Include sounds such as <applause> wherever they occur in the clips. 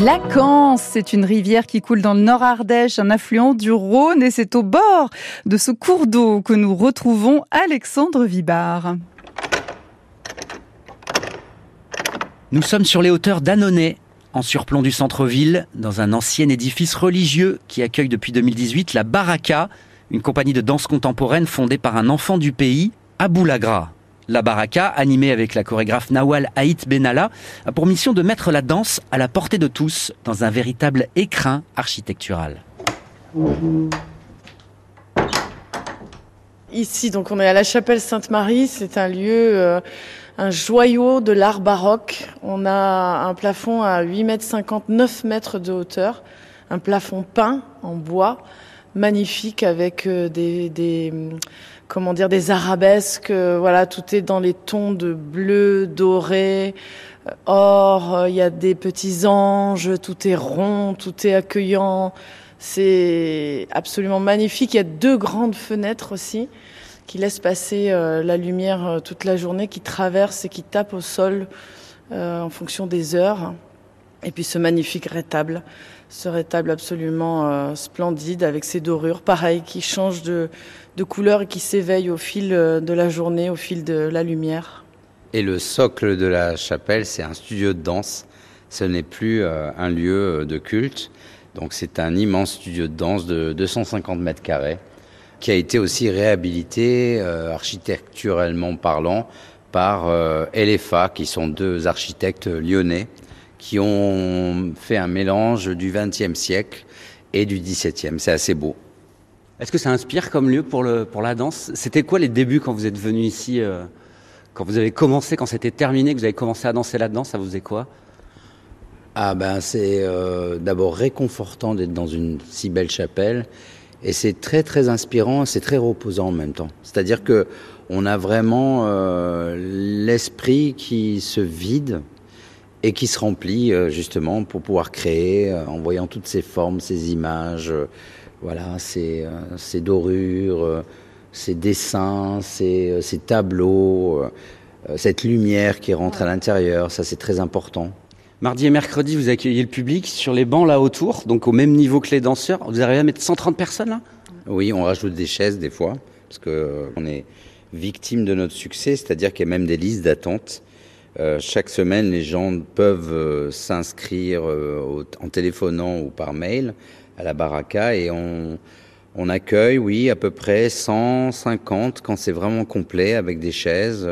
La Cance, c'est une rivière qui coule dans le nord Ardèche, un affluent du Rhône, et c'est au bord de ce cours d'eau que nous retrouvons Alexandre Vibard. Nous sommes sur les hauteurs d'Annonay, en surplomb du centre-ville, dans un ancien édifice religieux qui accueille depuis 2018 la Baraka, une compagnie de danse contemporaine fondée par un enfant du pays, Aboulagra. La Baraka, animée avec la chorégraphe Nawal Haït Benalla, a pour mission de mettre la danse à la portée de tous dans un véritable écrin architectural. Ici, donc, on est à la chapelle Sainte-Marie. C'est un lieu, euh, un joyau de l'art baroque. On a un plafond à 8 mètres 59 mètres de hauteur, un plafond peint en bois, magnifique avec euh, des, des arabesques. euh, Voilà, tout est dans les tons de bleu, doré, euh, or. Il y a des petits anges. Tout est rond, tout est accueillant. C'est absolument magnifique. Il y a deux grandes fenêtres aussi qui laissent passer la lumière toute la journée, qui traverse et qui tape au sol en fonction des heures. Et puis ce magnifique rétable, ce rétable absolument euh, splendide avec ses dorures, pareil, qui changent de, de couleur et qui s'éveillent au fil euh, de la journée, au fil de la lumière. Et le socle de la chapelle, c'est un studio de danse. Ce n'est plus euh, un lieu de culte. Donc c'est un immense studio de danse de 250 mètres carrés qui a été aussi réhabilité euh, architecturellement parlant par LFA, qui sont deux architectes lyonnais qui ont fait un mélange du XXe siècle et du XVIIe. C'est assez beau. Est-ce que ça inspire comme lieu pour, le, pour la danse? C'était quoi les débuts quand vous êtes venu ici euh, Quand vous avez commencé, quand c'était terminé, que vous avez commencé à danser là-dedans, ça vous faisait quoi? Ah ben c'est euh, d'abord réconfortant d'être dans une si belle chapelle et c'est très très inspirant, c'est très reposant en même temps. C'est-à-dire que on a vraiment euh, l'esprit qui se vide et qui se remplit euh, justement pour pouvoir créer euh, en voyant toutes ces formes, ces images, euh, voilà, ces, euh, ces dorures, euh, ces dessins, ces, euh, ces tableaux, cette lumière qui rentre à l'intérieur, ça c'est très important. Mardi et mercredi, vous accueillez le public sur les bancs là autour, donc au même niveau que les danseurs. Vous arrivez à mettre 130 personnes là? Oui, on rajoute des chaises des fois, parce que euh, on est victime de notre succès, c'est-à-dire qu'il y a même des listes d'attente. Euh, chaque semaine, les gens peuvent euh, s'inscrire euh, en téléphonant ou par mail à la baraka et on, on accueille, oui, à peu près 150 quand c'est vraiment complet avec des chaises.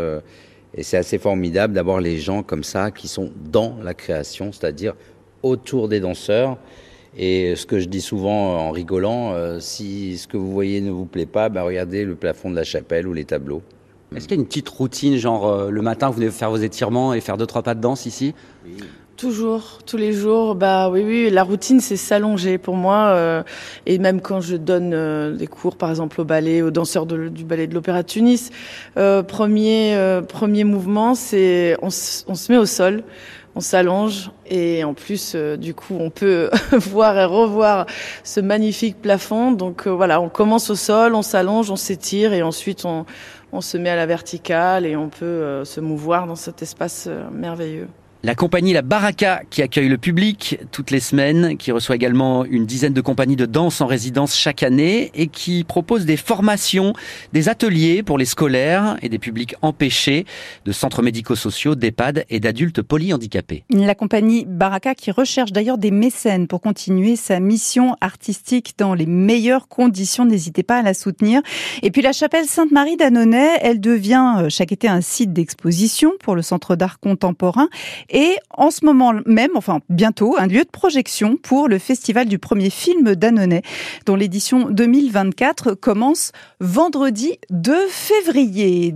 et c'est assez formidable d'avoir les gens comme ça qui sont dans la création, c'est-à-dire autour des danseurs. Et ce que je dis souvent en rigolant, si ce que vous voyez ne vous plaît pas, ben regardez le plafond de la chapelle ou les tableaux. Est-ce qu'il y a une petite routine, genre euh, le matin, vous venez faire vos étirements et faire deux, trois pas de danse ici? Toujours, tous les jours. Bah oui, oui. La routine, c'est s'allonger pour moi. euh, et même quand je donne euh, des cours, par exemple au ballet, aux danseurs du ballet de l'Opéra de Tunis, premier premier mouvement, c'est on se met au sol, on s'allonge et en plus, euh, du coup, on peut <laughs> voir et revoir ce magnifique plafond. Donc euh, voilà, on commence au sol, on s'allonge, on s'étire et ensuite on se met à la verticale et on peut euh, se mouvoir dans cet espace merveilleux. La compagnie La Baraka qui accueille le public toutes les semaines, qui reçoit également une dizaine de compagnies de danse en résidence chaque année et qui propose des formations, des ateliers pour les scolaires et des publics empêchés de centres médico-sociaux, d'EHPAD et d'adultes polyhandicapés. La compagnie Baraka qui recherche d'ailleurs des mécènes pour continuer sa mission artistique dans les meilleures conditions. N'hésitez pas à la soutenir. Et puis la chapelle Sainte-Marie d'Annonay, elle devient euh, chaque été un site d'exposition pour le Centre d'art contemporain et en ce moment même, enfin bientôt, un lieu de projection pour le festival du premier film d'Annonay dont l'édition 2024 commence vendredi 2 février.